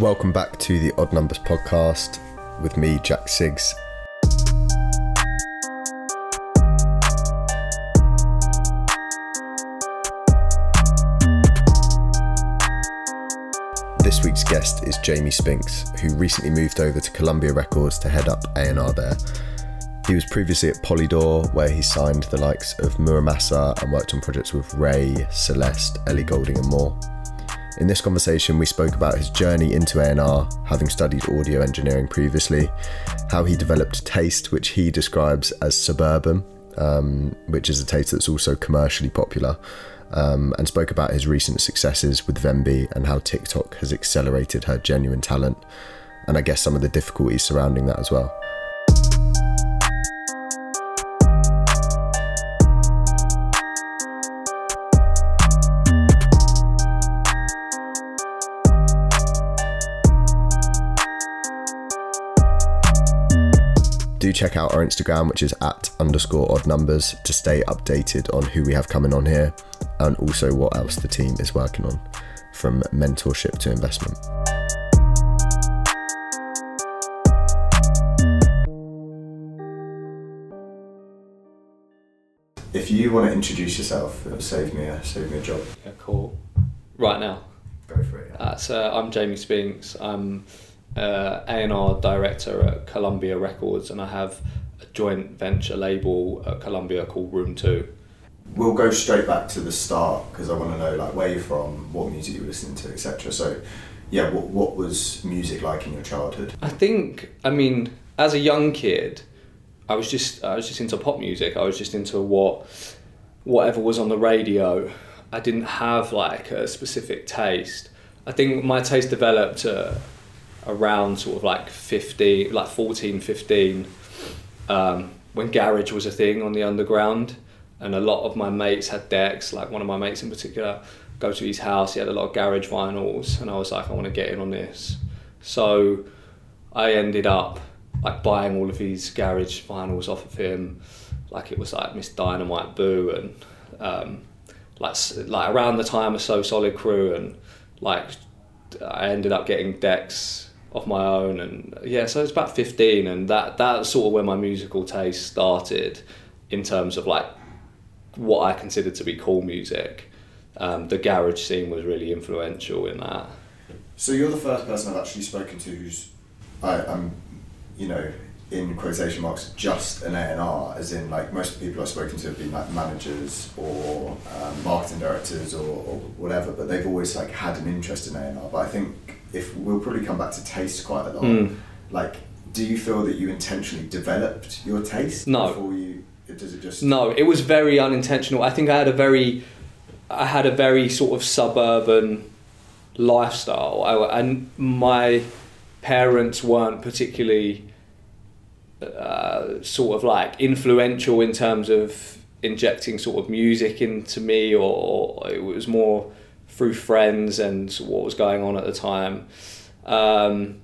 Welcome back to the Odd Numbers podcast with me, Jack Siggs. This week's guest is Jamie Spinks, who recently moved over to Columbia Records to head up A&R there. He was previously at Polydor, where he signed the likes of Muramasa and worked on projects with Raye, Celeste, Ellie Goulding, and more. In this conversation, we spoke about his journey into A&R, having studied audio engineering previously, how he developed taste, which he describes as suburban, um, which is a taste that's also commercially popular, um, and spoke about his recent successes with Venbee and how TikTok has accelerated her genuine talent, and I guess some of the difficulties surrounding that as well. Do check out our Instagram, which is at underscore odd numbers, to stay updated on who we have coming on here and also what else the team is working on from mentorship to investment. If you want to introduce yourself, save me a save me a job. Yeah, cool. Right now. Go for it. Yeah. Uh, so I'm Jamie Spinks. I'm uh, A&R director at Columbia Records, and I have a joint venture label at Columbia called Room Two. We'll go straight back to the start because I want to know like where you're from, what music you were listening to, etc. So, yeah, what what was music like in your childhood? I think, I mean, as a young kid, I was just I was just into pop music. I was just into what whatever was on the radio. I didn't have like a specific taste. I think my taste developed. Uh, around sort of like 15, like 14, 15, um, when garage was a thing on the underground. And a lot of my mates had decks, like one of my mates in particular, go to his house, he had a lot of garage vinyls, and I was like, I want to get in on this. So I ended up like buying all of his garage vinyls off of him, like it was like Ms. Dynamite Boo and um, like like around the time of So Solid Crew and like I ended up getting decks of my own and yeah so it's about 15 and that that's sort of where my musical taste started in terms of like what I considered to be cool music. Um, the garage scene was really influential in that. So you're the first person I've actually spoken to who's I, I'm you know in quotation marks just an A&R as in like most of the people I've spoken to have been like managers or um, marketing directors or, or whatever but they've always like had an interest in A&R but I think if we'll probably come back to taste quite a lot. Mm. Like, do you feel that you intentionally developed your taste no. before you? Does it just? No, it was very unintentional. I think I had a very, I had a very sort of suburban lifestyle, I, and my parents weren't particularly uh, sort of like influential in terms of injecting sort of music into me, or, or it was more through friends and what was going on at the time. Um,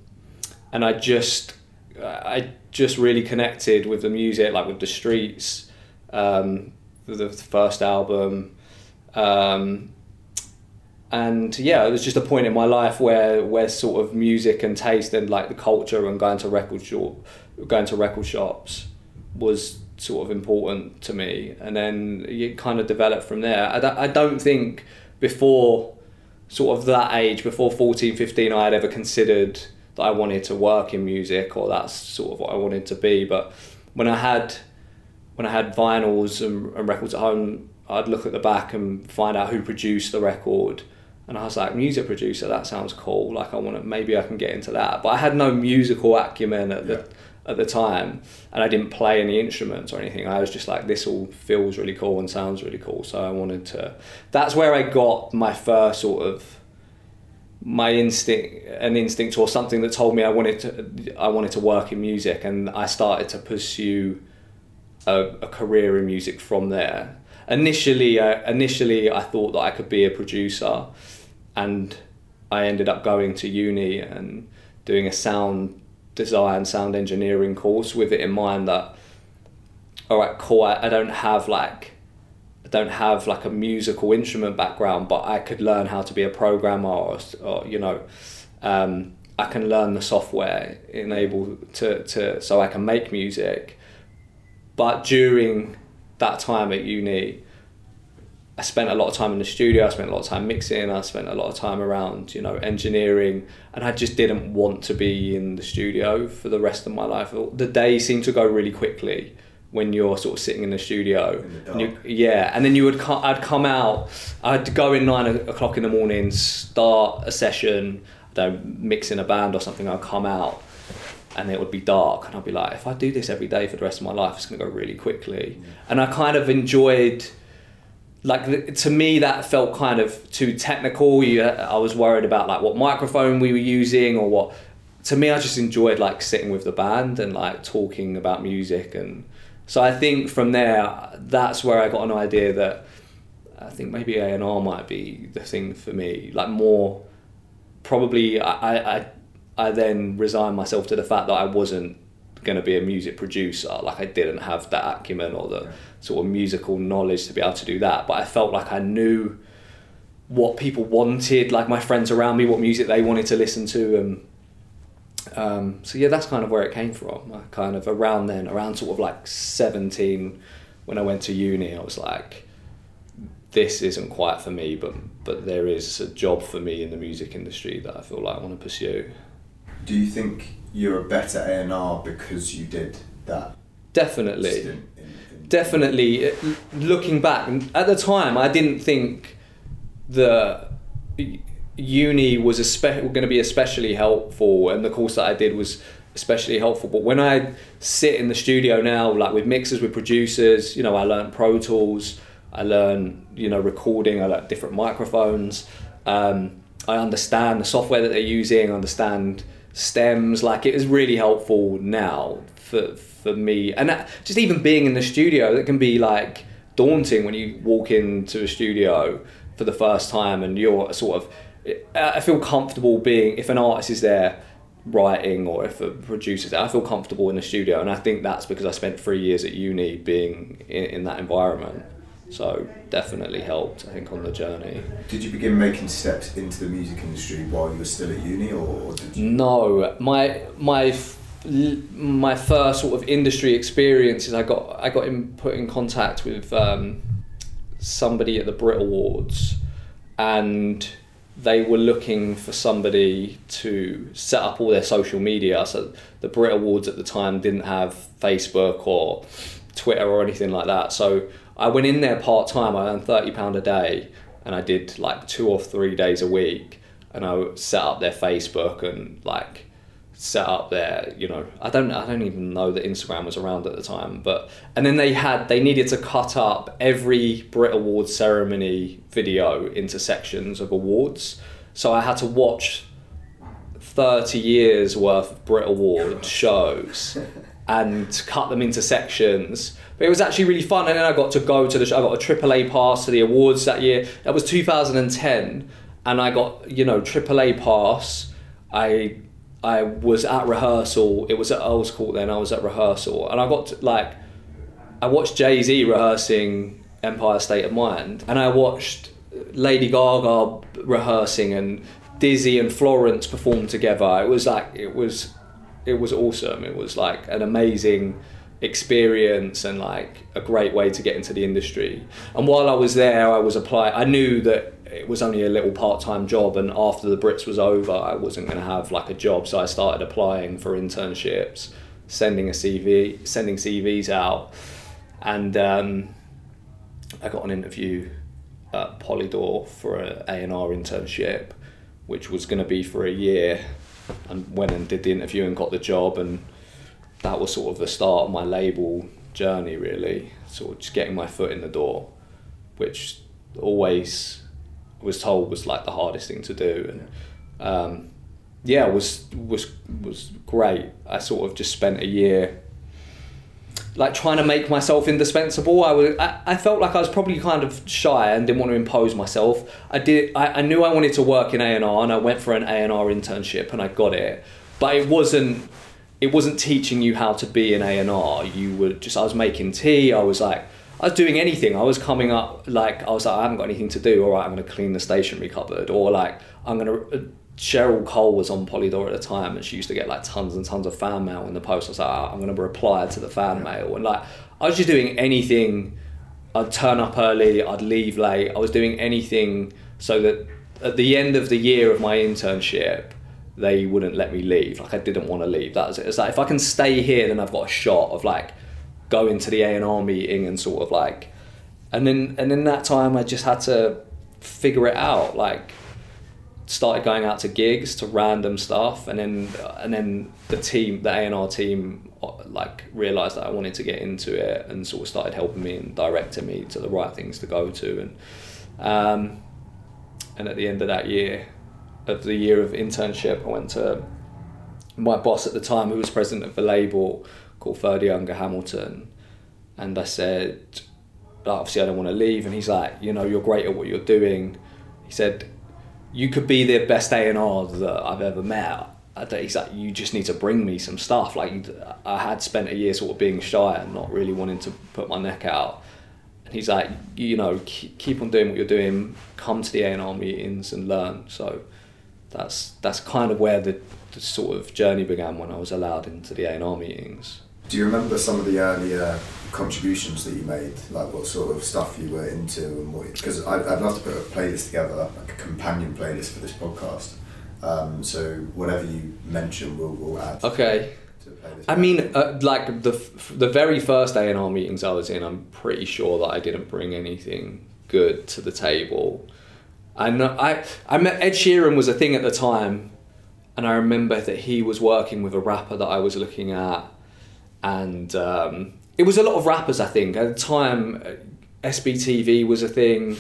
and I just, I just really connected with the music, like with the streets, um, the first album. Um, and yeah, it was just a point in my life where where sort of music and taste and like the culture and going to record shop, going to record shops was sort of important to me. And then it kind of developed from there. I, I don't think before sort of that age, before 14, 15, I had ever considered that I wanted to work in music or that's sort of what I wanted to be. But when I had when I had vinyls and, and records at home, I'd look at the back and find out who produced the record. And I was like, music producer, that sounds cool. Like I want to, maybe I can get into that. But I had no musical acumen at yeah. the at the time, and I didn't play any instruments or anything. I was just like, this all feels really cool and sounds really cool. So I wanted to. That's where I got my first sort of my instinct, an instinct or something that told me I wanted to. I wanted to work in music, and I started to pursue a, a career in music from there. Initially, uh, initially I thought that I could be a producer, and I ended up going to uni and doing a sound design sound engineering course with it in mind that all right cool I, I don't have like I don't have like a musical instrument background, but I could learn how to be a programmer or, or you know, um, I can learn the software enable to, to so I can make music. But during that time at uni, I spent a lot of time in the studio. I spent a lot of time mixing. I spent a lot of time around, you know, engineering, and I just didn't want to be in the studio for the rest of my life. The day seemed to go really quickly when you're sort of sitting in the studio. In the And you, yeah, and then you would co- I'd come out. I'd go in nine o'clock in the morning, start a session, mix in a band or something. I'd come out, and it would be dark, and I'd be like, if I do this every day for the rest of my life, it's gonna go really quickly. Mm. And I kind of enjoyed. Like th- to me, that felt kind of too technical. You, I was worried about like what microphone we were using or what. To me, I just enjoyed like sitting with the band and like talking about music and so I think from there, that's where I got an idea that I think maybe A and R might be the thing for me. Like more, probably I I I then resigned myself to the fact that I wasn't going to be a music producer. Like I didn't have that acumen or the sort of musical knowledge to be able to do that. But I felt like I knew what people wanted, like my friends around me, what music they wanted to listen to, and um, so yeah, that's kind of where it came from. I kind of around then, around sort of like seventeen, when I went to uni, I was like, this isn't quite for me, but but there is a job for me in the music industry that I feel like I want to pursue. Do you think you're a better A and R because you did that? Definitely. stint in- in- definitely uh, looking back at the time i didn't think that uni was going to be especially helpful and the course that i did was especially helpful. But when i sit in the studio now like with mixers with producers you know i learn pro tools i learn you know recording i learn different microphones um, i understand the software that they're using I understand stems like it is really helpful now for for me. And that, just even being in the studio that can be like daunting when you walk into a studio for the first time and you're sort of I feel comfortable being if an artist is there writing or if a producer's there I feel comfortable in the studio. And I think that's because I spent three years at uni being in, in that environment. So definitely helped I think on the journey. Did you begin making steps into the music industry while you were still at uni, or, did you? No, my my my first sort of industry experience is I got I got in, put in contact with um, somebody at the Brit Awards, and they were looking for somebody to set up all their social media. So the Brit Awards at the time didn't have Facebook or Twitter or anything like that. So I went in there part time. I earned thirty pound a day, and I did like two or three days a week. And I set up their Facebook and like set up their you know I don't I don't even know that Instagram was around at the time but and then they had they needed to cut up every Brit Awards ceremony video into sections of awards so I had to watch 30 years worth of Brit Award shows and cut them into sections. But it was actually really fun, and then I got to go to the. show. I got a AAA pass to the awards that year. That was 2010, and I got you know AAA pass. I I was at rehearsal. It was at Earl's Court then. I was at rehearsal, and I got to, like I watched Jay Z rehearsing Empire State of Mind, and I watched Lady Gaga rehearsing, and Dizzee and Florence perform together. It was like it was, it was awesome. It was like an amazing experience and like a great way to get into the industry. And while I was there, I was applying. I knew that it was only a little part-time job, and after the Brits was over, I wasn't going to have like a job. So I started applying for internships, sending a CV, sending CVs out, and um, I got an interview at Polydor for an A and R internship, which was going to be for a year, and went and did the interview and got the job, and that was sort of the start of my label journey. Really, sort of just getting my foot in the door, which always was told was like the hardest thing to do, and um, yeah, was was was great. I sort of just spent a year like trying to make myself indispensable. I was I, I felt like I was probably kind of shy and didn't want to impose myself. I did I, I knew I wanted to work in A and R and I went for an A and R internship and I got it. But it wasn't it wasn't teaching you how to be an A and R. You were just I was making tea, I was like I was doing anything. I was coming up like I was like I haven't got anything to do. All right, I'm going to clean the stationery cupboard, or like I'm going to. Uh, Cheryl Cole was on Polydor at the time, and she used to get like tons and tons of fan mail in the post. I was like, oh, I'm going to reply to the fan mail, and like I was just doing anything. I'd turn up early. I'd leave late. I was doing anything so that at the end of the year of my internship, they wouldn't let me leave. Like I didn't want to leave. That was it. It's like if I can stay here, then I've got a shot of like going to the A and R meeting and sort of like, and then and in that time I just had to figure it out. Like started going out to gigs to random stuff, and then and then the team, the A and R team, like realized that I wanted to get into it and sort of started helping me and directing me to the right things to go to and. Um, and at the end of that year, of the year of internship, I went to my boss at the time, who was president of the label, called Ferdy Unger-Hamilton, and I said, obviously I don't want to leave, and he's like, you know, you're great at what you're doing. He said, you could be the best A and R that I've ever met. He's like, you just need to bring me some stuff. Like I had spent a year sort of being shy and not really wanting to put my neck out. And he's like, you know, keep on doing what you're doing. Come to the A and R meetings and learn. So that's that's kind of where the, the sort of journey began when I was allowed into the A and R meetings. Do you remember some of the earlier contributions that you made, like what sort of stuff you were into and what? Because I'd, I'd love to put a playlist together, like a companion playlist for this podcast. Um, so whatever you mention, we'll, we'll add. Okay. I mean, uh, like the the very first A and R meetings I was in, I'm pretty sure that I didn't bring anything good to the table. I know I I met Ed Sheeran was a thing at the time, and I remember that he was working with a rapper that I was looking at, and um, it was a lot of rappers. I think at the time, uh, SBTV was a thing.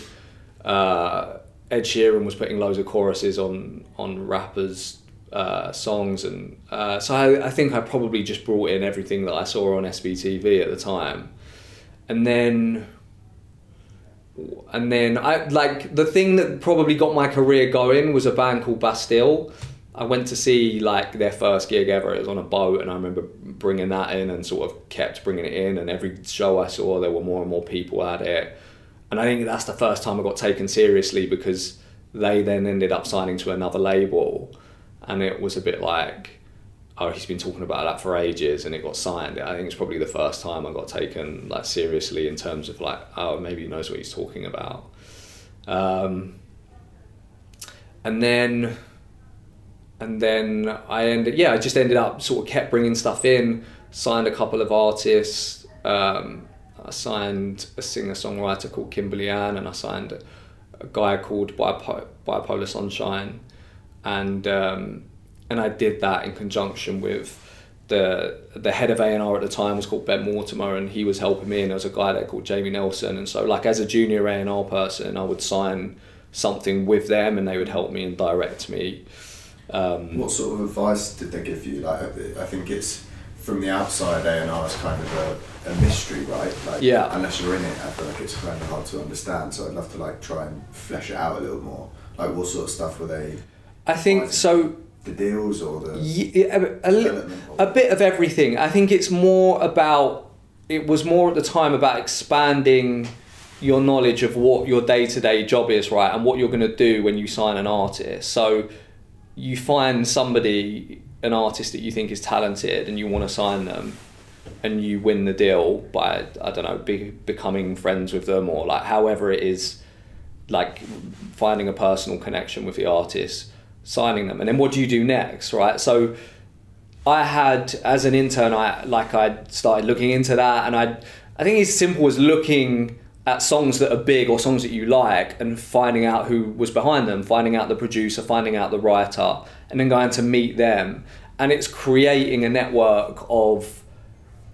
Uh, Ed Sheeran was putting loads of choruses on on rappers' uh, songs, and uh, so I, I think I probably just brought in everything that I saw on SBTV at the time, and then and then I like the thing that probably got my career going was a band called Bastille. I went to see like their first gig ever. It was on a boat, and I remember bringing that in and sort of kept bringing it in. And every show I saw, there were more and more people at it. And I think that's the first time I got taken seriously because they then ended up signing to another label, and it was a bit like oh, he's been talking about that for ages and it got signed. I think it's probably the first time I got taken like seriously in terms of like, oh, maybe he knows what he's talking about. Um, and then, and then I ended, yeah, I just ended up sort of kept bringing stuff in, signed a couple of artists. Um, I signed a singer songwriter called Kimberly Anne, and I signed a, a guy called Bipo- Bipolar Sunshine, and um, and I did that in conjunction with the the head of A&R at the time was called Ben Mortimer and he was helping me and there was a guy there called Jamie Nelson and so like as a junior A&R person I would sign something with them and they would help me and direct me um, what sort of advice did they give you? Like I think it's from the outside A&R is kind of a, a mystery right? Like yeah. unless you're in it I feel like it's kind of hard to understand so I'd love to like try and flesh it out a little more. Like what sort of stuff were they I think so the deals or the yeah, a, a, a bit of everything. I think it's more about it was more at the time about expanding your knowledge of what your day to day job is, right, and what you're going to do when you sign an artist. So you find somebody, an artist that you think is talented, and you want to sign them, and you win the deal by I don't know, be, becoming friends with them or like however it is, like finding a personal connection with the artist signing them. And then what do you do next, right? So I had as an intern, I like I started looking into that, and I I think it's simple as looking at songs that are big or songs that you like and finding out who was behind them, finding out the producer, finding out the writer, and then going to meet them. And it's creating a network of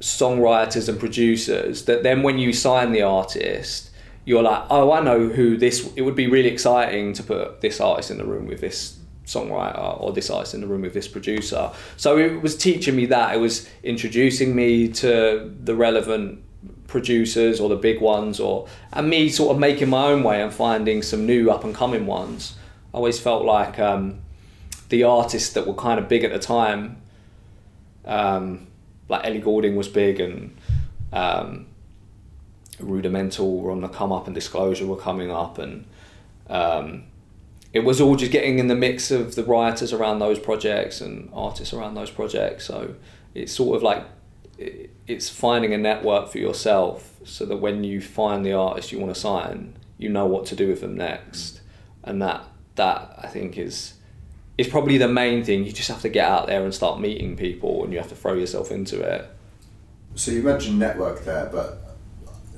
songwriters and producers that then when you sign the artist, you're like, oh, I know who this. It would be really exciting to put this artist in the room with this songwriter or this artist in the room with this producer. So it was teaching me that. It was introducing me to the relevant producers or the big ones or and me sort of making my own way and finding some new up and coming ones. I always felt like um, the artists that were kind of big at the time, um, like Ellie Goulding was big and um, rudimental were on the come up and disclosure were coming up and um, it was all just getting in the mix of the writers around those projects and artists around those projects so it's sort of like it's finding a network for yourself so that when you find the artist you want to sign you know what to do with them next mm. and that that I think is is probably the main thing you just have to get out there and start meeting people and you have to throw yourself into it so you mentioned network there but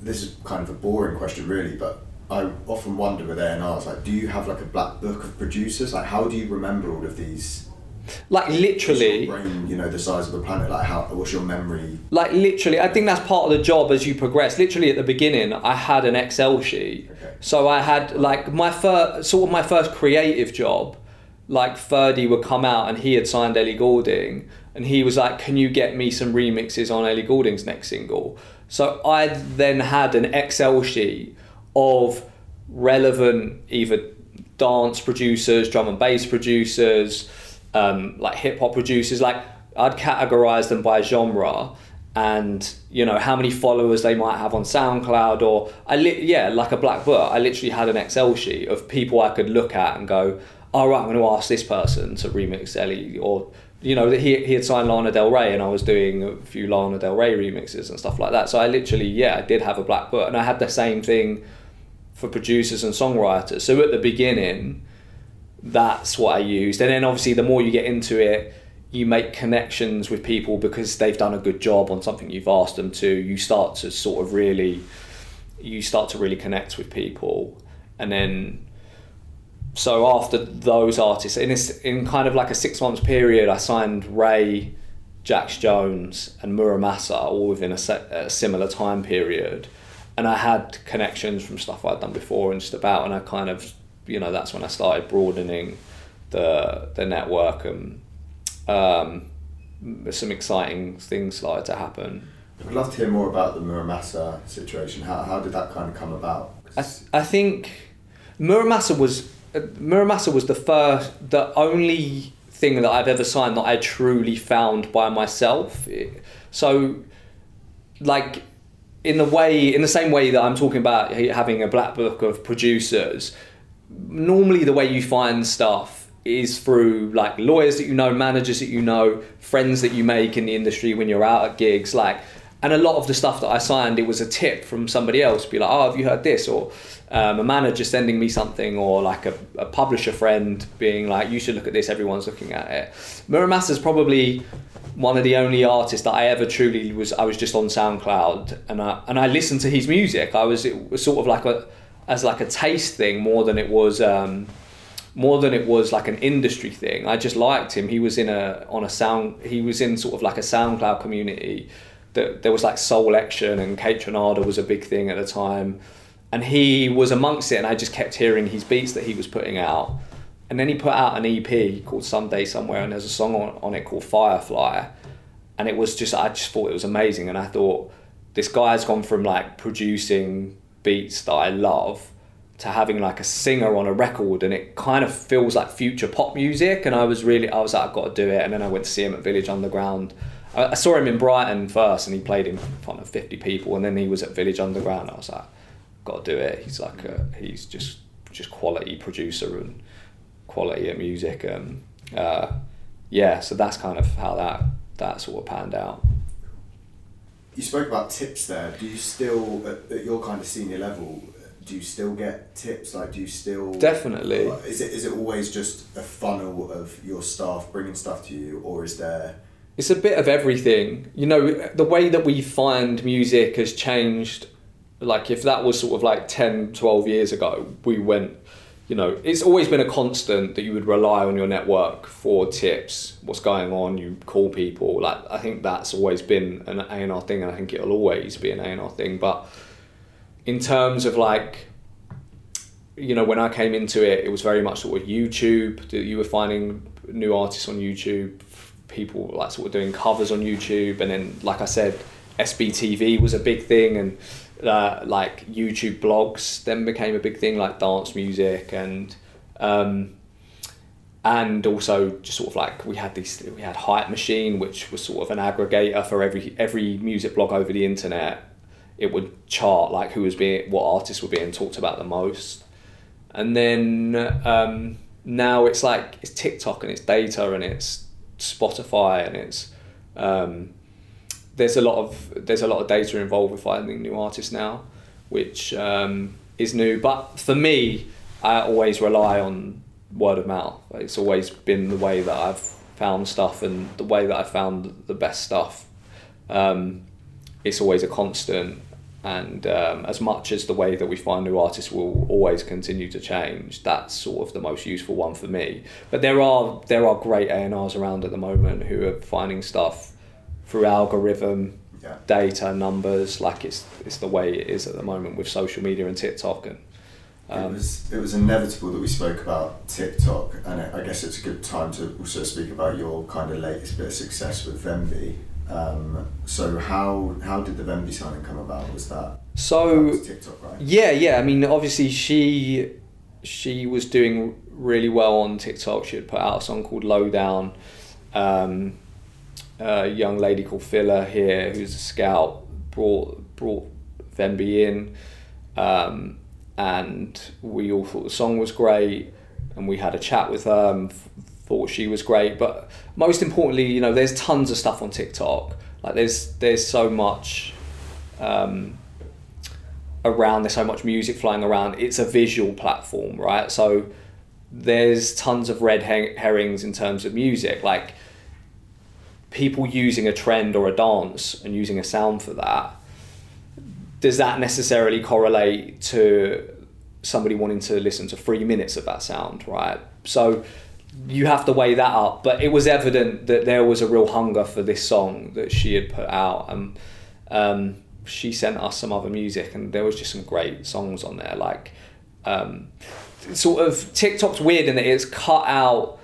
this is kind of a boring question really but I often wonder with A&Rs, like, do you have like a black book of producers? Like, how do you remember all of these? Like literally, brain, you know, the size of the planet. Like, how? What's your memory? Like literally, I think that's part of the job as you progress. Literally, at the beginning, I had an Excel sheet, okay. so I had like my first sort of my first creative job. Like Ferdy would come out and he had signed Ellie Goulding, and he was like, "Can you get me some remixes on Ellie Goulding's next single?" So I then had an Excel sheet of relevant either dance producers, drum and bass producers, um, like hip hop producers. Like I'd categorize them by genre and you know how many followers they might have on SoundCloud or I li- yeah like a black book. I literally had an Excel sheet of people I could look at and go, all right, I'm going to ask this person to remix Ellie or you know he he had signed Lana Del Rey and I was doing a few Lana Del Rey remixes and stuff like that. So I literally yeah I did have a black book and I had the same thing for producers and songwriters. So at the beginning, that's what I used. And then obviously, the more you get into it, you make connections with people because they've done a good job on something you've asked them to. You start to sort of really, you start to really connect with people. And then, so after those artists, in, this, in kind of like a six months period, I signed Raye, Jax Jones, and Muramasa all within a, set, a similar time period and I had connections from stuff I'd done before and just about, and I kind of, you know, that's when I started broadening the the network and um, some exciting things started to happen. I'd love to hear more about the Muramasa situation. How, how did that kind of come about? I, I think Muramasa was uh, Muramasa was the first, the only thing that I've ever signed that I truly found by myself. So, like in the way, in the same way that I'm talking about having a black book of producers, normally the way you find stuff is through like lawyers that you know, managers that you know, friends that you make in the industry when you're out at gigs, like. And a lot of the stuff that I signed, it was a tip from somebody else. Be like, oh, have you heard this? Or um, a manager sending me something, or like a, a publisher friend being like, you should look at this. Everyone's looking at it. Muramasa's probably one of the only artists that I ever truly was. I was just on SoundCloud and I and I listened to his music. I was it was sort of like a as like a taste thing more than it was um, more than it was like an industry thing. I just liked him. He was in a on a sound. He was in sort of like a SoundCloud community. That there was like Soulection and Kaytranada was a big thing at the time, and he was amongst it. And I just kept hearing his beats that he was putting out and then he put out an EP called Someday Somewhere, and there's a song on, on it called Firefly, and it was just I just thought it was amazing, and I thought this guy's gone from like producing beats that I love to having like a singer on a record and it kind of feels like future pop music and I was really I was like I've got to do it and then I went to see him at Village Underground. I, saw him in Brighton first and he played in front of 50 people and then he was at Village Underground. I was like got to do it. He's like a, he's just just quality producer and quality of music and uh, yeah so that's kind of how that that sort of panned out you spoke about tips there. Do you still at, at your kind of senior level do you still get tips? Like do you still definitely. Is it is it always just a funnel of your staff bringing stuff to you or is there it's a bit of everything. You know the way that we find music has changed like if that was sort of like 10 12 years ago we went you know, it's always been a constant that you would rely on your network for tips, what's going on, you call people. Like I think that's always been an A and R thing, and I think it'll always be an A and R thing. But in terms of like, you know, when I came into it, it was very much sort of YouTube. That you were finding new artists on YouTube, people like sort of doing covers on YouTube, and then like I said, SBTV was a big thing, and uh, like YouTube blogs then became a big thing, like dance music and um, and also just sort of like we had these we had Hype Machine, which was sort of an aggregator for every every music blog over the internet. it would chart like who was being what artists were being talked about the most and then um, now it's like it's TikTok and it's data and it's Spotify and it's um, there's a lot of there's a lot of data involved with finding new artists now, which um, is new. But for me, I always rely on word of mouth. It's always been the way that I've found stuff and the way that I found the best stuff. Um, it's always a constant, and um, as much as the way that we find new artists will always continue to change, that's sort of the most useful one for me. But there are there are great A and R's around at the moment who are finding stuff through algorithm, Yeah. data, numbers. Like it's it's the way it is at the moment with social media and TikTok and. it Um, was it was inevitable that we spoke about TikTok, and I guess it's a good time to also speak about your kind of latest bit of success with Venbee. Um, so how how did the Venbee signing come about? Was that, that so was TikTok, right? Yeah, yeah. I mean, obviously she she was doing really well on TikTok. She had put out a song called Low Down. Um, a young lady called Filla here, who's a scout, brought brought Venbee in, um, and we all thought the song was great, and we had a chat with her and f- thought she was great. But most importantly, you know, there's tons of stuff on TikTok. Like there's there's so much. Um, around there's so much music flying around it's a visual platform right so there's tons of red her- herrings in terms of music like people using a trend or a dance and using a sound for that does that necessarily correlate to somebody wanting to listen to three minutes of that sound right? So you have to weigh that up but it was evident that there was a real hunger for this song that she had put out and um, she sent us some other music and there was just some great songs on there like um, sort of tiktok's weird in that it's cut out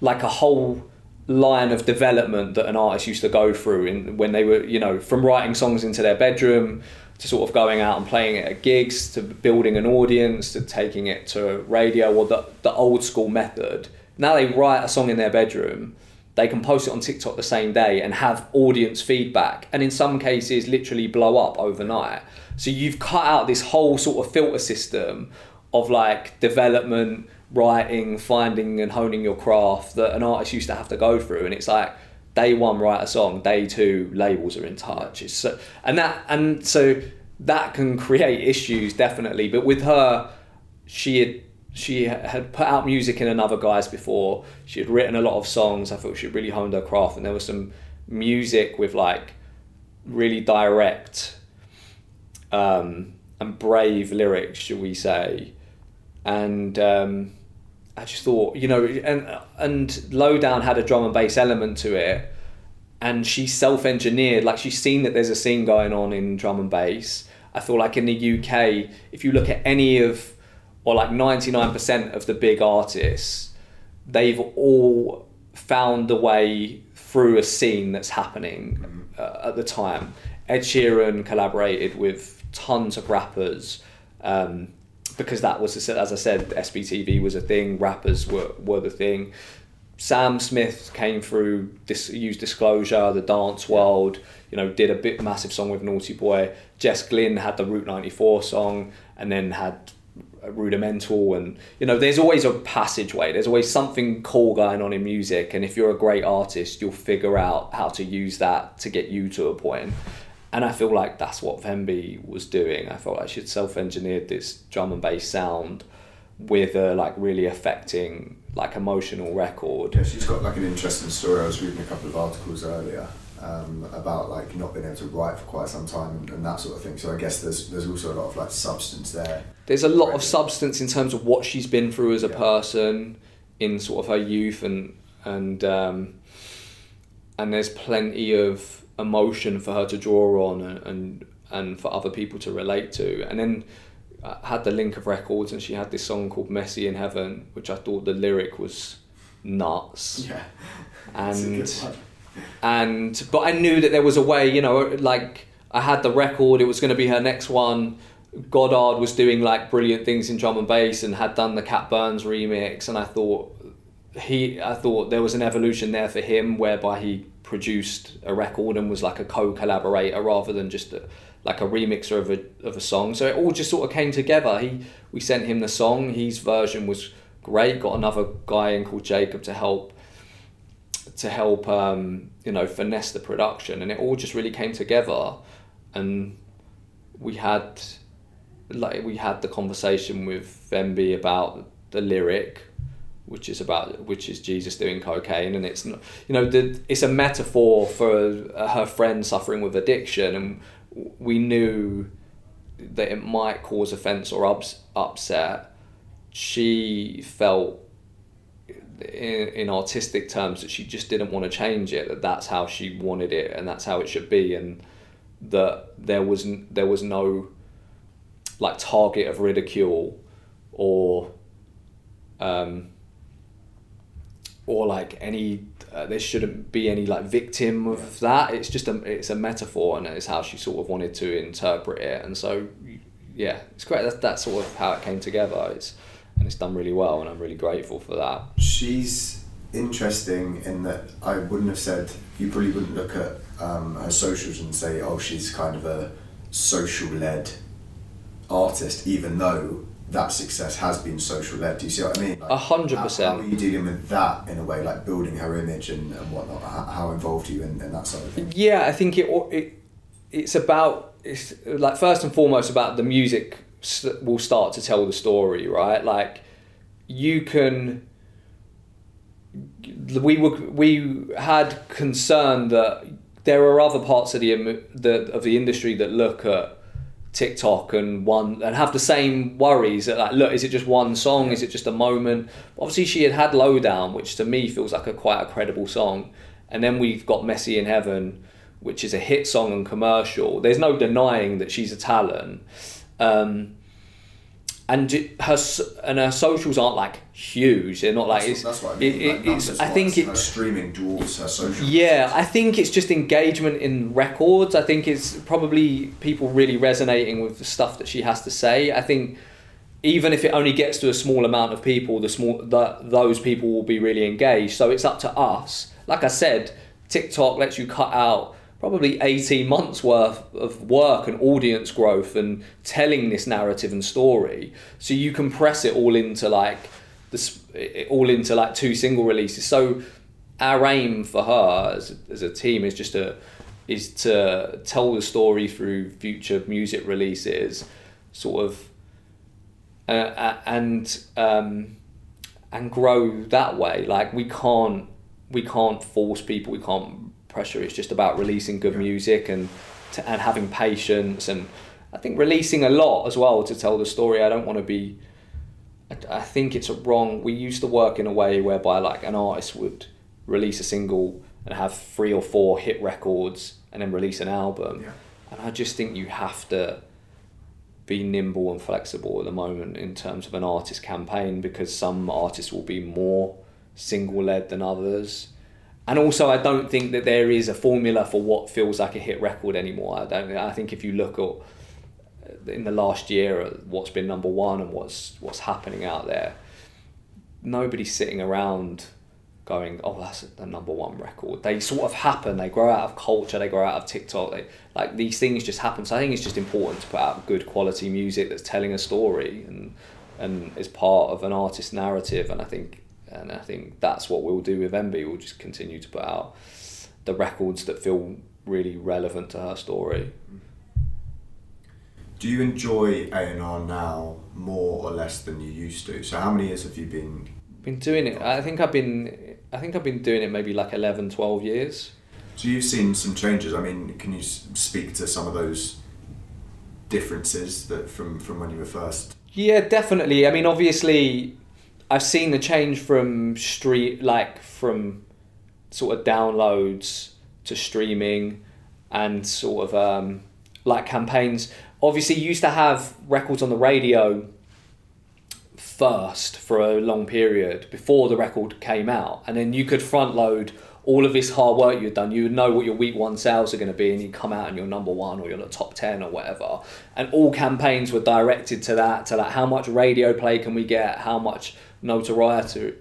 like a whole line of development that an artist used to go through in when they were you know from writing songs into their bedroom to sort of going out and playing it at gigs to building an audience to taking it to radio or the, the old school method now they write a song in their bedroom they can post it on TikTok the same day and have audience feedback, and in some cases, literally blow up overnight. So you've cut out this whole sort of filter system of like development, writing, finding and honing your craft that an artist used to have to go through, and it's like day one write a song, day two labels are in touch. It's so, and that and so that can create issues definitely. But with her, she had she had put out music in another guise before. She had written a lot of songs. I thought she really honed her craft, and there was some music with like really direct um, and brave lyrics, should we say? And um, I just thought, you know, and and Low Down had a drum and bass element to it, and she self-engineered. Like she's seen that there's a scene going on in drum and bass. I feel like in the UK, if you look at any of or like 99% of the big artists, they've all found a way through a scene that's happening uh, at the time. Ed Sheeran collaborated with tons of rappers um, because that was, as I said, SBTV was a thing, rappers were, were the thing. Sam Smith came through, this, used Disclosure, the dance world, you know, did a bit massive song with Naughty Boy. Jess Glynne had the Route 94 song and then had rudimental and you know there's always a passageway there's always something cool going on in music and if you're a great artist you'll figure out how to use that to get you to a point and I feel like that's what Venbee was doing I felt like she'd self-engineered this drum and bass sound with a like really affecting like emotional record Yeah, she's got like an interesting story. I was reading a couple of articles earlier um, about like not being able to write for quite some time and, and that sort of thing. So I guess there's there's also a lot of like substance there. there's a lot of substance in terms of what she's been through as a Yeah. person in sort of her youth and and um, and there's plenty of emotion for her to draw on and, and and for other people to relate to. And then I had the link of records and she had this song called Messy in Heaven which I thought the lyric was nuts. Yeah, and and but I knew that there was a way, you know, like I had the record, it was going to be her next one. Goddard was doing like brilliant things in drum and bass and had done the Cat Burns remix, and I thought he, I thought there was an evolution there for him whereby he produced a record and was like a co-collaborator rather than just a, like a remixer of a of a song. So it all just sort of came together. He we sent him the song. His version was great. Got another guy in called Jacob to help to help um, you know finesse the production, and it all just really came together. And we had like we had the conversation with Venbee about the lyric, which is about which is Jesus doing cocaine, and it's not you know the, it's a metaphor for her friend suffering with addiction, and we knew that it might cause offence or ups, upset. She felt in, in artistic terms that she just didn't want to change it that that's how she wanted it and that's how it should be and that there was there was no like target of ridicule or um or like any uh, there shouldn't be any like victim of that. It's just a it's a metaphor and it's how she sort of wanted to interpret it. And so yeah it's great. That's, that's sort of how it came together. It's and it's done really well, and I'm really grateful for that. She's interesting in that I wouldn't have said you probably wouldn't look at um, her socials and say, oh, she's kind of a social led artist, even though that success has been social led. Do you see what I mean? A hundred percent. How are you dealing with that in a way, like building her image and, and whatnot? How, how involved are you in, in that side of things? Yeah, I think it, it it's about it's like first and foremost about the music will start to tell the story, right? Like you can. We were we had concern that there are other parts of the, the of the industry that look at TikTok and one and have the same worries that like look is it just one song? Is it just a moment? Obviously she had had Low Down which to me feels like a quite a credible song. And then we've got Messy in Heaven which is a hit song and commercial. There's no denying that she's a talent. Um, and her and her socials aren't like huge. They're not like that's, it's. That's what I mean. It, like it's. I think it. Her streaming dwarfs her socials. Yeah, I think it's just engagement in records. I think it's probably people really resonating with the stuff that she has to say. I think even if it only gets to a small amount of people, the small the, those people will be really engaged. So it's up to us. Like I said, TikTok lets you cut out probably 18 months worth of work and audience growth and telling this narrative and story. So you compress it all into like this all into like two single releases. So our aim for her as, as a team is just to is to tell the story through future music releases sort of uh, and um, and grow that way. Like we can't we can't force people we can't pressure. It's just about releasing good music and to, and having patience and I think releasing a lot as well to tell the story. I don't want to be. I, I think it's a wrong. We used to work in a way whereby like an artist would release a single and have three or four hit records and then release an album. Yeah. And I just think you have to be nimble and flexible at the moment in terms of an artist campaign because some artists will be more single led than others and also I don't think that there is a formula for what feels like a hit record anymore. I don't. I think if you look at uh, in the last year what's been number one and what's what's happening out there, nobody's sitting around going, oh, that's the number one record. They sort of happen. They grow out of culture. They grow out of TikTok. They like these things just happen. So I think it's just important to put out good quality music that's telling a story and and is part of an artist's narrative. And I think and I think that's what we'll do with Venbee. We'll just continue to put out the records that feel really relevant to her story. Do you enjoy A and R now more or less than you used to? So how many years have you been? Been doing it. I think I've been. I think I've been doing it maybe like 11, 12 years. So you've seen some changes. I mean, can you speak to some of those differences that from from when you were first? Yeah, definitely. I mean, obviously, I've seen the change from street like from sort of downloads to streaming and sort of um, like campaigns. Obviously, you used to have records on the radio first for a long period before the record came out, and then you could front load all of this hard work you've done, you would know what your week one sales are going to be, and you come out and you're number one or you're the top 10 or whatever. And all campaigns were directed to that, to like how much radio play can we get, how much notoriety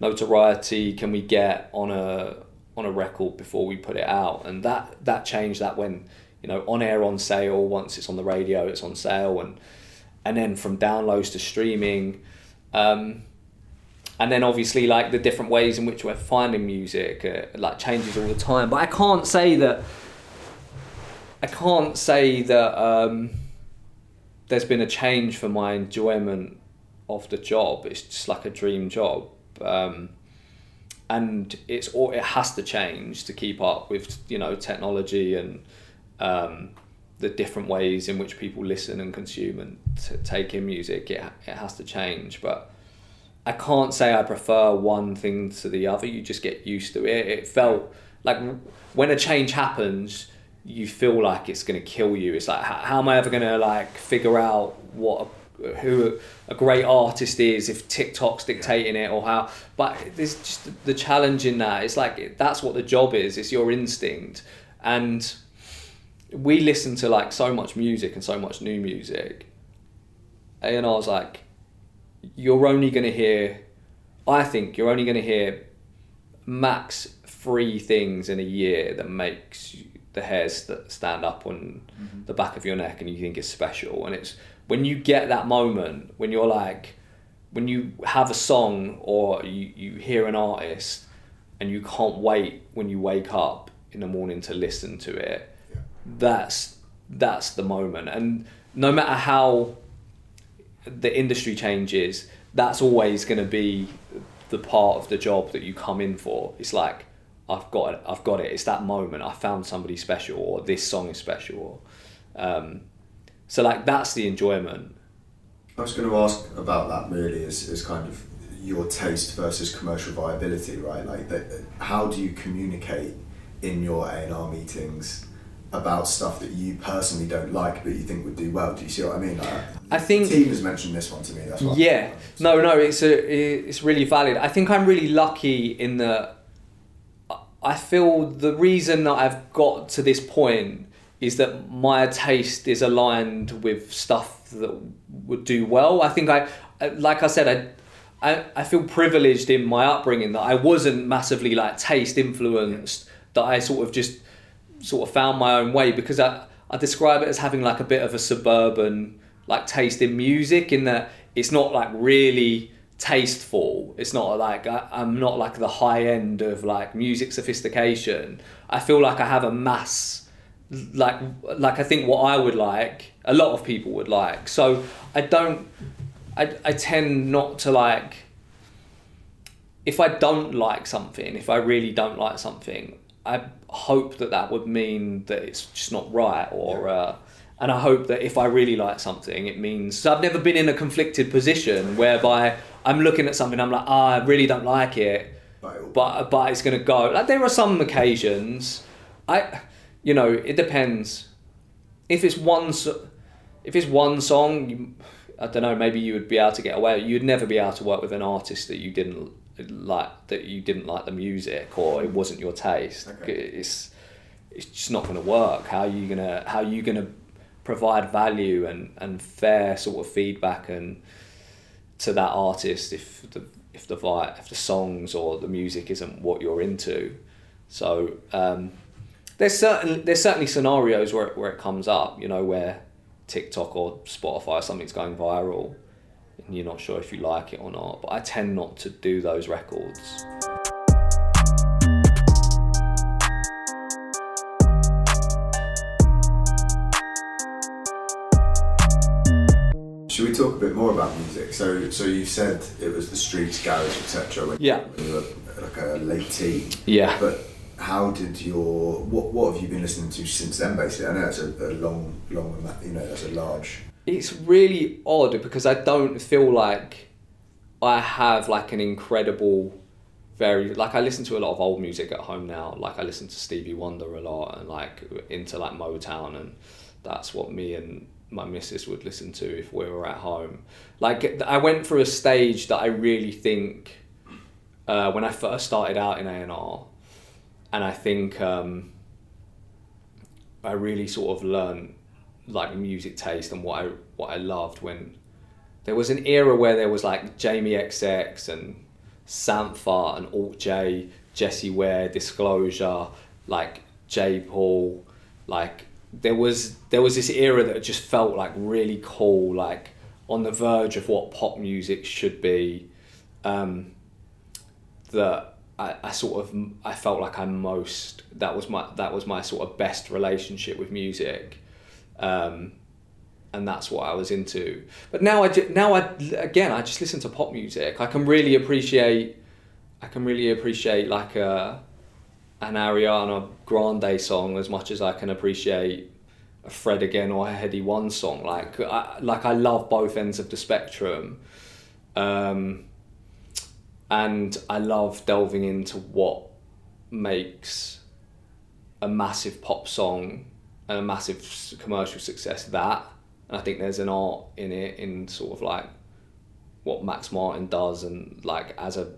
notoriety can we get on a on a record before we put it out? And that that changed that when you know on air on sale once it's on the radio it's on sale. And and then from downloads to streaming um, and then obviously like the different ways in which we're finding music uh, like changes all the time. But i can't say that i can't say that um, there's been a change for my enjoyment of the job it's just like a dream job um, and it's all it has to change to keep up with you know technology and um, the different ways in which people listen and consume and t- take in music it, it has to change but I can't say I prefer one thing to the other. You just get used to it. It felt like when a change happens, you feel like it's going to kill you. It's like, how, how am I ever going to like figure out what who a great artist is if TikTok's dictating it or how? But there's just the challenge in that. It's like that's what the job is. It's your instinct, and we listen to like so much music and so much new music. And I was like, you're only going to hear, I think you're only going to hear max three things in a year that makes the hairs that stand up on mm-hmm. the back of your neck and you think it's special. And it's when you get that moment when you're like, when you have a song or you, you hear an artist and you can't wait when you wake up in the morning to listen to it, yeah. that's that's the moment. And no matter how the industry changes, that's always going to be the part of the job that you come in for. It's like I've got it. I've got it. It's that moment. I found somebody special, or this song is special. Um, so like that's the enjoyment. I was going to ask about that. Really, is is kind of your taste versus commercial viability, right? Like, the, how do you communicate in your A and R meetings? about stuff that you personally don't like but you think would do well. Do you see what I mean? Like, I think team has mentioned this one to me. That's why. Yeah, no, no, it's a, it's really valid. I think I'm really lucky in that. I feel the reason that I've got to this point is that my taste is aligned with stuff that would do well. I think I, like I said, I, I, I feel privileged in my upbringing that I wasn't massively like taste influenced. That I sort of just sort of found my own way because I, I describe it as having like a bit of a suburban like taste in music in that it's not like really tasteful it's not like I, i'm not like the high end of like music sophistication i feel like i have a mass like like i think what i would like a lot of people would like. So i don't i, I tend not to like if i don't like something if i really don't like something I hope that that would mean that it's just not right, or uh, and I hope that if I really like something, it means so I've never been in a conflicted position whereby I'm looking at something, I'm like, ah, oh, I really don't like it, but but it's gonna go. Like there are some occasions, I, you know, it depends. If it's one, if it's one song, you, I don't know, maybe you would be able to get away. You'd never be able to work with an artist that you didn't like that you didn't like the music or it wasn't your taste. Okay. It's it's just not going to work. How are you gonna how are you gonna provide value and, and fair sort of feedback and to that artist if the if the if the songs or the music isn't what you're into. So um, there's certain there's certainly scenarios where where it comes up. You know where TikTok or Spotify or something's going viral and you're not sure if you like it or not. But I tend not to do those records. Should we talk a bit more about music? So, so you said it was the streets, garage, etc. Yeah. when you were like a late teen. Yeah. But how did your what what have you been listening to since then? Basically, I know it's a, a long, long, you know, that's a large it's really odd because I don't feel like I have like an incredible very like I listen to a lot of old music at home now. Like I listen to Stevie Wonder a lot and like into like Motown and that's what me and my missus would listen to if we were at home. Like I went through a stage that I really think uh, when I first started out in A and R, and I think um, I really sort of learned like music taste and what I what I loved when there was an era where there was like Jamie XX and Sampha and Alt J, Jessie Ware, Disclosure, like Jai Paul, like there was there was this era that just felt like really cool, like on the verge of what pop music should be. Um, that I, I sort of I felt like I'm most that was my that was my sort of best relationship with music. Um, and that's what I was into. But now I now I again I just listen to pop music. I can really appreciate I can really appreciate like a an Ariana Grande song as much as I can appreciate a Fred again or a Headie One song. Like I, like I love both ends of the spectrum. Um, and I love delving into what makes a massive pop song and a massive commercial success that. And I think there's an art in it in sort of like what Max Martin does and like as a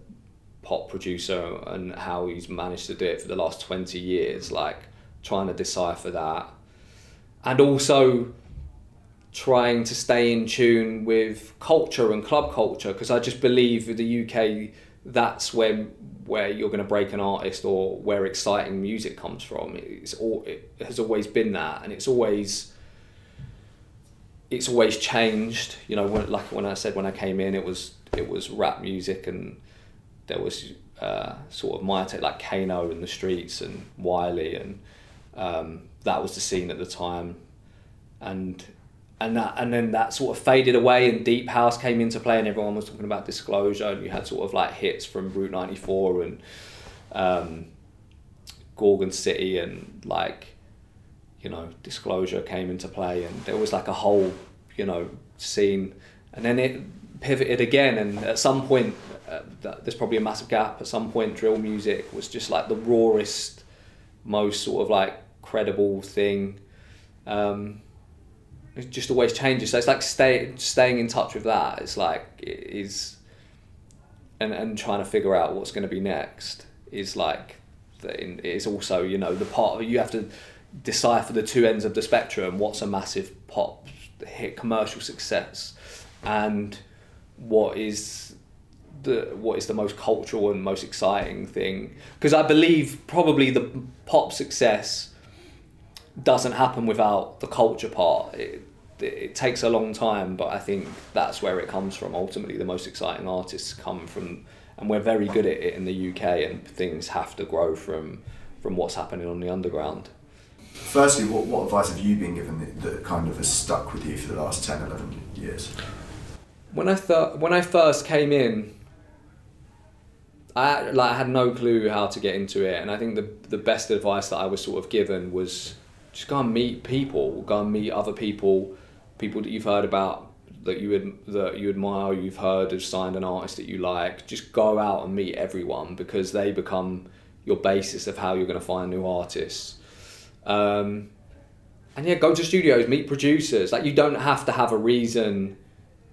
pop producer and how he's managed to do it for the last 20 years like trying to decipher that. And also trying to stay in tune with culture and club culture because I just believe with the UK that's when where you're going to break an artist or where exciting music comes from. It's all it has always been that and it's always it's always changed. You know when, like when I said when I came in it was it was rap music and there was uh, sort of my take like Kano in the streets and Wiley and um, that was the scene at the time. And and that and then that sort of faded away and deep house came into play and everyone was talking about disclosure and you had sort of like hits from route 94 and um, gorgon city and like you know disclosure came into play and there was like a whole you know scene. And then it pivoted again and at some point uh, there's probably a massive gap at some point drill music was just like the rawest most sort of like credible thing. Um, it just always changes. So it's like stay, staying in touch with that. It's like it is, and and trying to figure out what's going to be next is like, is also you know the part you have to decipher the two ends of the spectrum. What's a massive pop hit commercial success, and what is the what is the most cultural and most exciting thing? Because I believe probably the pop success doesn't happen without the culture part. It, it takes a long time, but I think that's where it comes from. Ultimately, the most exciting artists come from, and we're very good at it in the UK, and things have to grow from from what's happening on the underground. Firstly, what, what advice have you been given that, that kind of has stuck with you for the last 10, 11 years? When I thought when I first came in, I like I had no clue how to get into it, and I think the the best advice that I was sort of given was just go and meet people, go and meet other people, people that you've heard about that you that you admire, you've heard have signed an artist that you like. Just go out and meet everyone because they become your basis of how you're going to find new artists. Um, and yeah, go to studios, meet producers. Like you don't have to have a reason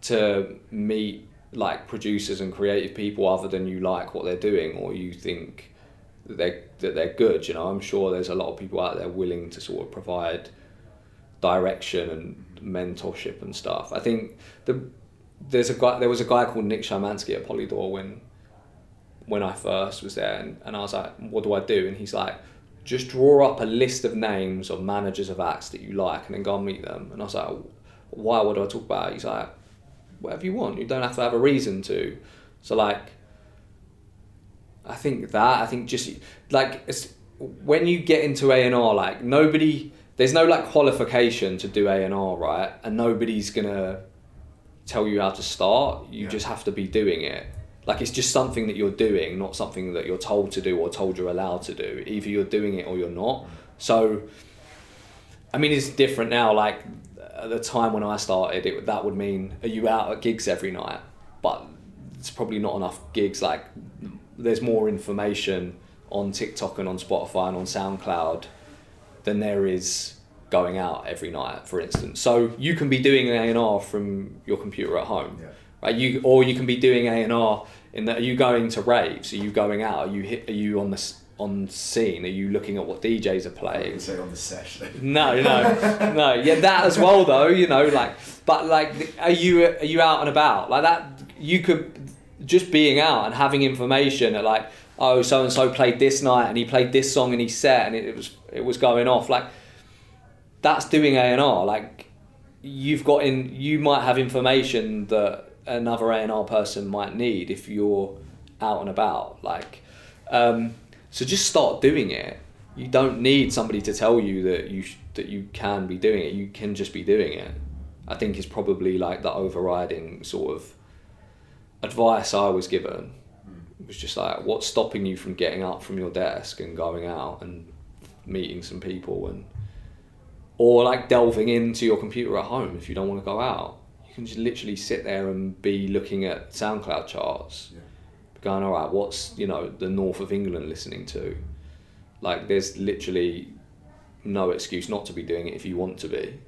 to meet like producers and creative people other than you like what they're doing or you think that they're that they're good. You know, I'm sure there's a lot of people out there willing to sort of provide direction and mentorship and stuff. I think the there's a guy there was a guy called Nick Shymansky at Polydor when when I first was there and, and I was like, what do I do? And he's like, just draw up a list of names of managers of acts that you like and then go and meet them. And I was like, why? What do I talk about? He's like, whatever you want. You don't have to have a reason to. So like I think that I think just like when you get into A and R, like nobody, there's no like qualification to do A and R, right? And nobody's gonna tell you how to start. You yeah. just have to be doing it. Like it's just something that you're doing, not something that you're told to do or told you're allowed to do. Either you're doing it or you're not. So, I mean, it's different now. Like at the time when I started, it that would mean are you out at gigs every night? But it's probably not enough gigs. Like there's more information on TikTok and on Spotify and on SoundCloud than there is going out every night, for instance. So you can be doing an A and R from your computer at home, yeah. right? You or you can be doing A and R in that. Are you going to raves? Are you going out? Are you hit? Are you on the on scene? Are you looking at what DJs are playing? say on the session. No, no, no. Yeah, that as well though. You know, like, but like, are you are you out and about like that? You could just being out and having information at like oh so and so played this night and he played this song and he set and it, it was it was going off like that's doing A and R. Like you've got in, you might have information that another A and R person might need if you're out and about. Like, um, so just start doing it. You don't need somebody to tell you that you sh- that you can be doing it. You can just be doing it. I think is probably like the overriding sort of advice I was given. Was just like, what's stopping you from getting up from your desk and going out and meeting some people and or like delving into your computer at home if you don't want to go out. You can just literally sit there and be looking at SoundCloud charts, Yeah. going, all right, what's you know the north of England listening to? Like, there's literally no excuse not to be doing it if you want to be.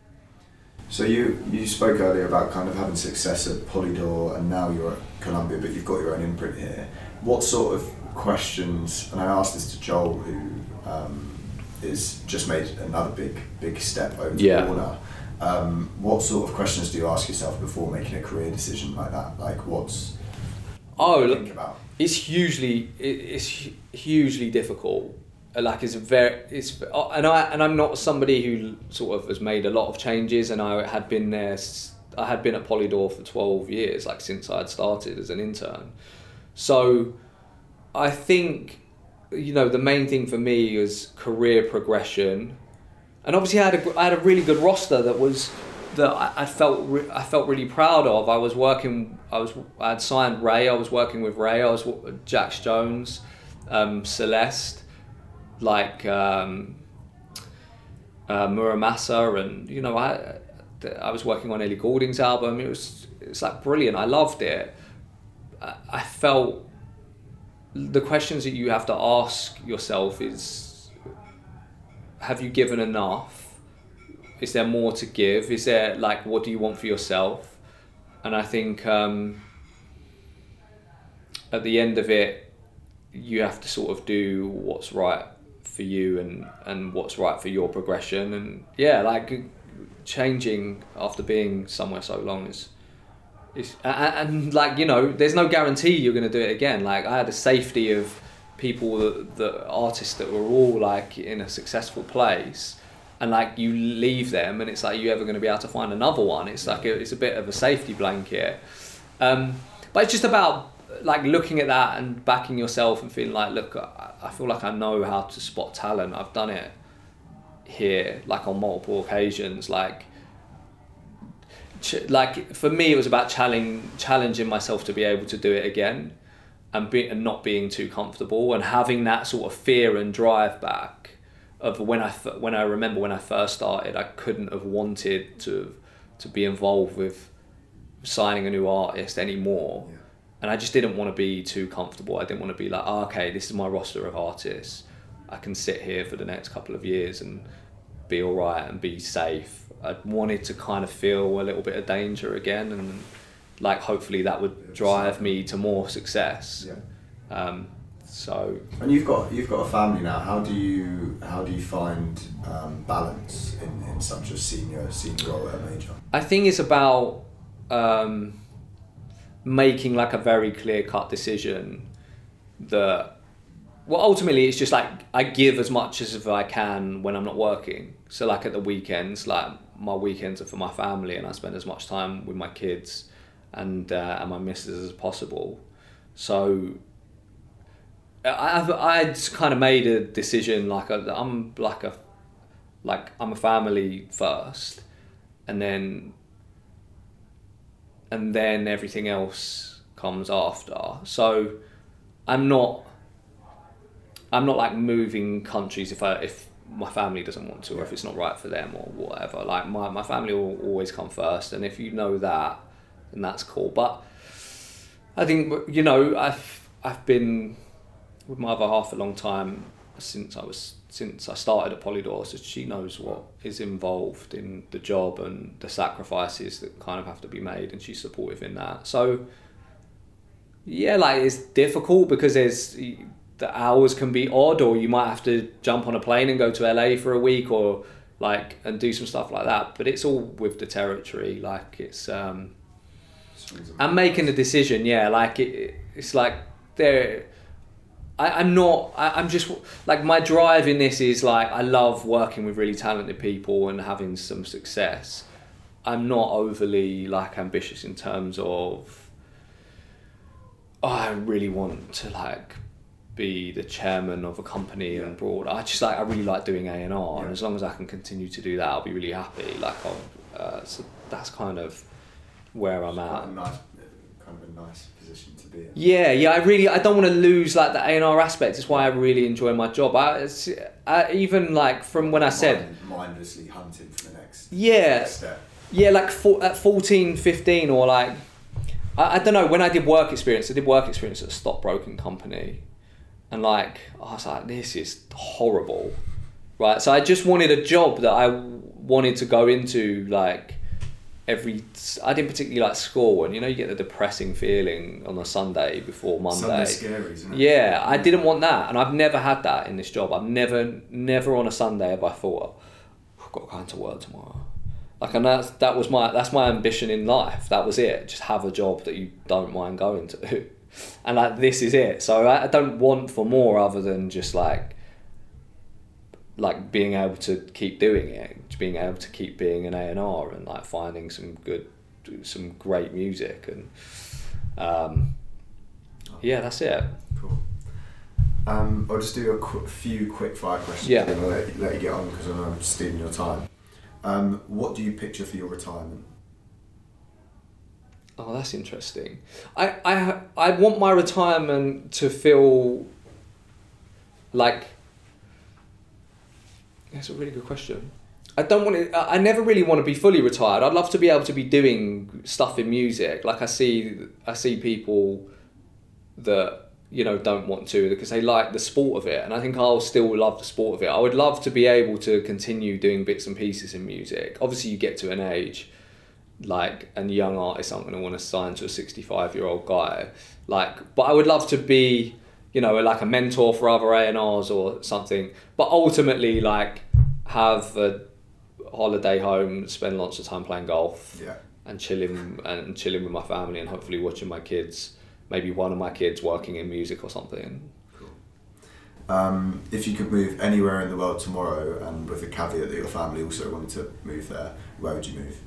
So you you spoke earlier about kind of having success at Polydor and now you're at Columbia, but you've got your own imprint here. What sort of questions? And I asked this to Joel, who um, is just made another big big step over Yeah. Warner. Um, what sort of questions do you ask yourself before making a career decision like that? Like what's Oh, what look, think about? it's hugely it, it's hugely difficult like it's a very it's uh, and I and I'm not somebody who sort of has made a lot of changes and I had been there I had been at Polydor for 12 years like since I had started as an intern so I think you know the main thing for me is career progression and obviously I had a, I had a really good roster that was that I, felt I felt really proud of. I was working. I was I had signed Raye. I was working with Raye. I was Jax Jones, um, Celeste, like um, uh, Muramasa, and you know I I was working on Ellie Goulding's album. It was it's like brilliant. I loved it. I, felt the questions that you have to ask yourself is have you given enough is there more to give is there like what do you want for yourself and i think um, at the end of it you have to sort of do what's right for you and and what's right for your progression. And yeah like changing after being somewhere so long is is and, like you know there's no guarantee you're going to do it again. Like i had a safety of people that, that artists that were all like in a successful place. And like you leave them and it's like you ever going to be able to find another one? It's like a, it's a bit of a safety blanket. Um, but it's just about like looking at that and backing yourself and feeling like look I, feel like i know how to spot talent. I've done it here like on multiple occasions. Like ch- like for me it was about challenging challenging myself to be able to do it again and be and not being too comfortable and having that sort of fear and drive back of when I f- when I remember when I first started I couldn't have wanted to to be involved with signing a new artist anymore. Yeah. And I just didn't want to be too comfortable I didn't want to be like oh, okay this is my roster of artists I can sit here for the next couple of years and be all right and be safe. I wanted to kind of feel a little bit of danger again, and like hopefully that would drive me to more success. Yeah. Um, so And you've got you've got a family now. How do you how do you find um, balance in, in such a senior senior role at a major? I think it's about um, making like a very clear cut decision that well ultimately it's just like I give as much as if I can when I'm not working. So like at the weekends, like my weekends are for my family and I spend as much time with my kids and uh, and my missus as possible. So I've I just kind of made a decision like I'm like a like I'm a family first and then and then everything else comes after. So I'm not I'm not like moving countries if I if my family doesn't want to or if it's not right for them or whatever. Like my, my family will always come first and if you know that then that's cool. But I think you know I've I've been with my other half a long time since I was since I started at Polydor, so she knows what is involved in the job and the sacrifices that kind of have to be made, and she's supportive in that. So yeah, like it's difficult because there's the hours can be odd, or you might have to jump on a plane and go to LA for a week, or like and do some stuff like that. But it's all with the territory. Like it's um, I'm making a decision. Yeah, like it, it's like there. I, I'm not. I, I'm just like my drive in this is like I love working with really talented people and having some success. I'm not overly like ambitious in terms of. Oh, I really want to like be the chairman of a company and broad. I just like I really like doing A and R, and as long as I can continue to do that, I'll be really happy. Like I'll, uh, so that's kind of where I'm at. nice, kind of a nice position to be in. Yeah, yeah. I really, I don't want to lose like the A and R aspect. It's why I really enjoy my job. I, it's, I even like from when I said, Mind- mindlessly hunting for the next, yeah, next step. yeah, like for, at 14, 15 or like, I, I don't know. When I did work experience, I did work experience at a stockbroking company, and like I was like, this is horrible, right? So I just wanted a job that I wanted to go into like every. I didn't particularly like school, and you know you get the depressing feeling on a Sunday before Monday. Sunday's scary, isn't it? Yeah, I didn't want that, and I've never had that in this job. I've never, never on a Sunday have I thought, oh, I've got to go into work tomorrow. Like, and that's that was my that's my ambition in life. That was it. Just have a job that you don't mind going to, and like this is it. So I, I don't want for more other than just like, like being able to keep doing it, being able to keep being an A and R and like finding some good, some great music and, um, yeah, that's it. Cool. Um, I'll just do a qu- few quick fire questions. Yeah. And I'll let, let you get on because I know I'm stealing your time. Um, what do you picture for your retirement? Oh, that's interesting. I, I, I want my retirement to feel like. That's a really good question. I don't want. I I never really want to be fully retired. I'd love to be able to be doing stuff in music. Like I see, I see people that you know don't want to because they like the sport of it, and I think I'll still love the sport of it. I would love to be able to continue doing bits and pieces in music. Obviously, you get to an age like and young artists aren't going to want to sign to a 65 year old guy like but i would love to be you know like a mentor for other a&rs or something but ultimately like have a holiday home spend lots of time playing golf Yeah. and chilling and chilling with my family and hopefully watching my kids maybe one of my kids working in music or something Um, if you could move anywhere in the world tomorrow, and with the caveat that your family also wanted to move there, where would you move?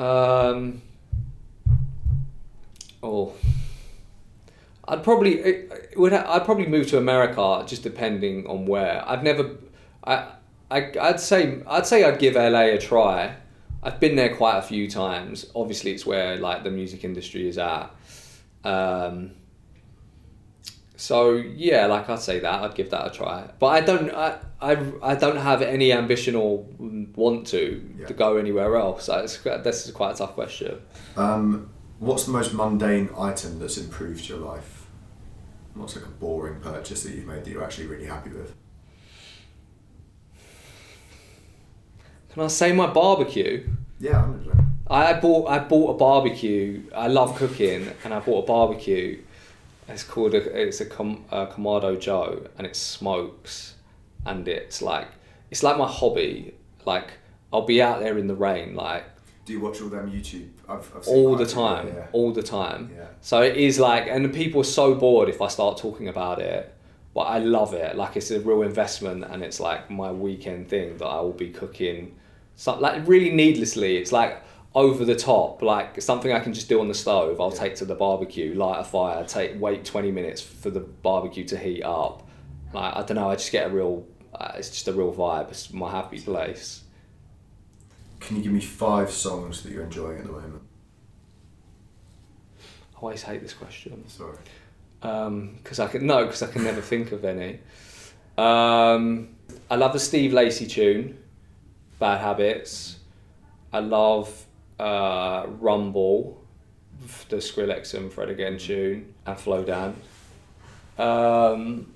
Um. Oh. I'd probably it, it would. Ha- I'd probably move to America, just depending on where. I've never. I. I. I'd say. I'd say I'd give LA a try. I've been there quite a few times. Obviously, it's where like the music industry is at. Um. So yeah, like I'd say that I'd give that a try, but I don't. I. I, I don't have any ambition or want to Yeah. to go anywhere else. It's, this is quite a tough question. Um, what's the most mundane item that's improved your life? What's like a boring purchase that you've made that you're actually really happy with? Can I say my barbecue? Yeah, percent. I bought I bought a barbecue. I love cooking, and I bought a barbecue. It's called a it's a, Com, a Kamado Joe, and it smokes, and it's like it's like my hobby. Like I'll be out there in the rain, like Do you watch all them YouTube? I've, I've seen all the time, Yeah. all the time. Yeah. So it is like, and the people are so bored if I start talking about it. But I love it. Like it's a real investment, and it's like my weekend thing that I will be cooking. Some like really needlessly. It's like over the top, like something I can just do on the stove. I'll Yeah. take to the barbecue, light a fire, take wait twenty minutes for the barbecue to heat up. Like I don't know. I just get a real. Uh, it's just a real vibe. It's my happy place. Can you give me five songs that you're enjoying at the moment? I always hate this question. Sorry. because I can no, because I can never think of any. Um, I love the Steve Lacy tune, "Bad Habits." I love uh, "Rumble," the Skrillex and Fred again tune, and "Low Down." Um,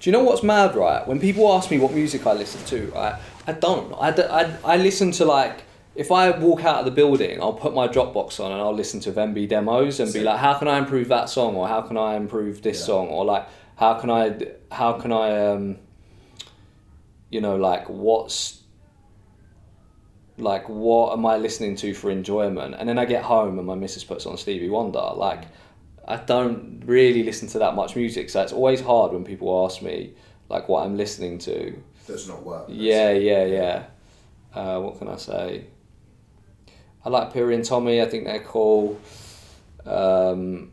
do you know what's mad, right? When people ask me what music I listen to, right, I don't. I, I, I listen to like, if I walk out of the building, I'll put my Dropbox on and I'll listen to Venbee demos and be like, how can I improve that song? Or how can I improve this Yeah. song? Or like, how can I, how can I, um, you know, like what's, like what am I listening to for enjoyment? And then I get home and my missus puts on Stevie Wonder. Like, I don't really listen to that much music, so it's always hard when people ask me like what I'm listening to. That's not work. Yeah, yeah, yeah. Uh, what can I say? I like Piri and Tommy. I think they're cool. Um,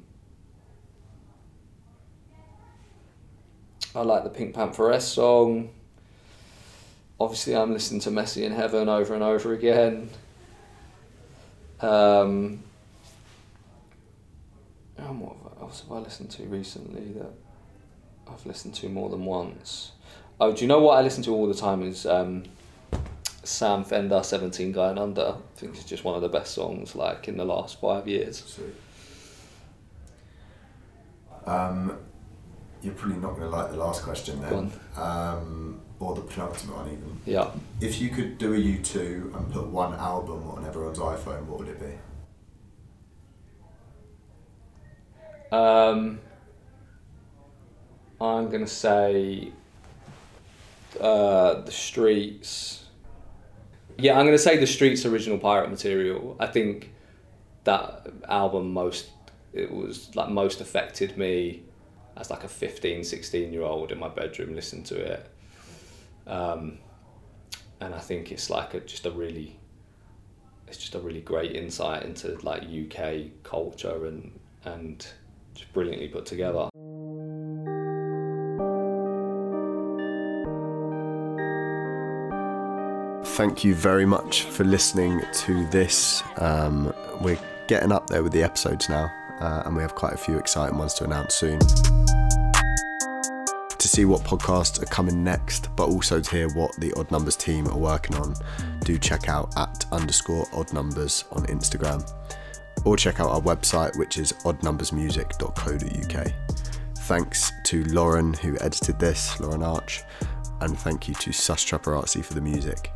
I like the Pink Pantheress song. Obviously, I'm listening to Messy in Heaven over and over again. Um, and what else have I listened to recently that I've listened to more than once? Oh, do you know what I listen to all the time is um, Sam Fender, 17 Going Under. I think it's just one of the best songs like in the last five years. Um, you're probably not going to like the last question Go then, um, or the penultimate one even. Yeah. If you could do a U2 and put one album on everyone's iPhone, what would it be? Um, I'm gonna say uh, the Streets. Yeah, I'm gonna say the Streets original Pirate Material. I think that album most it was like most affected me as like a 15, 16 year old in my bedroom listening to it. Um, and I think it's like a, just a really it's just a really great insight into like UK culture and and just brilliantly put together. Thank you very much for listening to this. Um, we're getting up there with the episodes now, uh, and we have quite a few exciting ones to announce soon. See what podcasts are coming next, but also to hear what the Odd Numbers team are working on, do check out at underscore odd numbers on Instagram or check out our website, which is oddnumbersmusic.co.uk. Thanks to Lauren, who edited this, Lauren Arch, and thank you to Sustrapperazi for the music.